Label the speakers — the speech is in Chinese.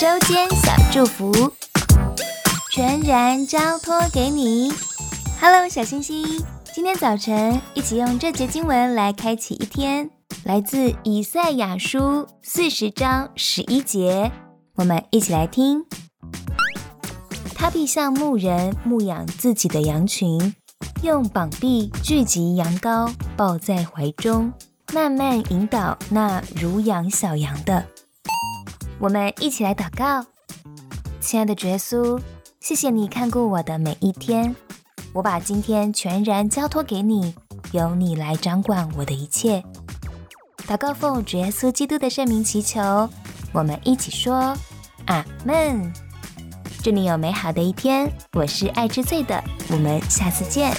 Speaker 1: 周间小祝福，全然交托给你。Hello，小星星，今天早晨一起用这节经文来开启一天，来自以赛亚书四十章十一节，我们一起来听。他必像牧人牧养自己的羊群，用膀臂聚集羊羔，抱在怀中，慢慢引导那如养小羊的。我们一起来祷告，亲爱的耶稣，谢谢你看顾我的每一天，我把今天全然交托给你，由你来掌管我的一切。祷告奉主耶稣基督的圣名祈求，我们一起说阿门。祝你有美好的一天，我是爱之最的，我们下次见。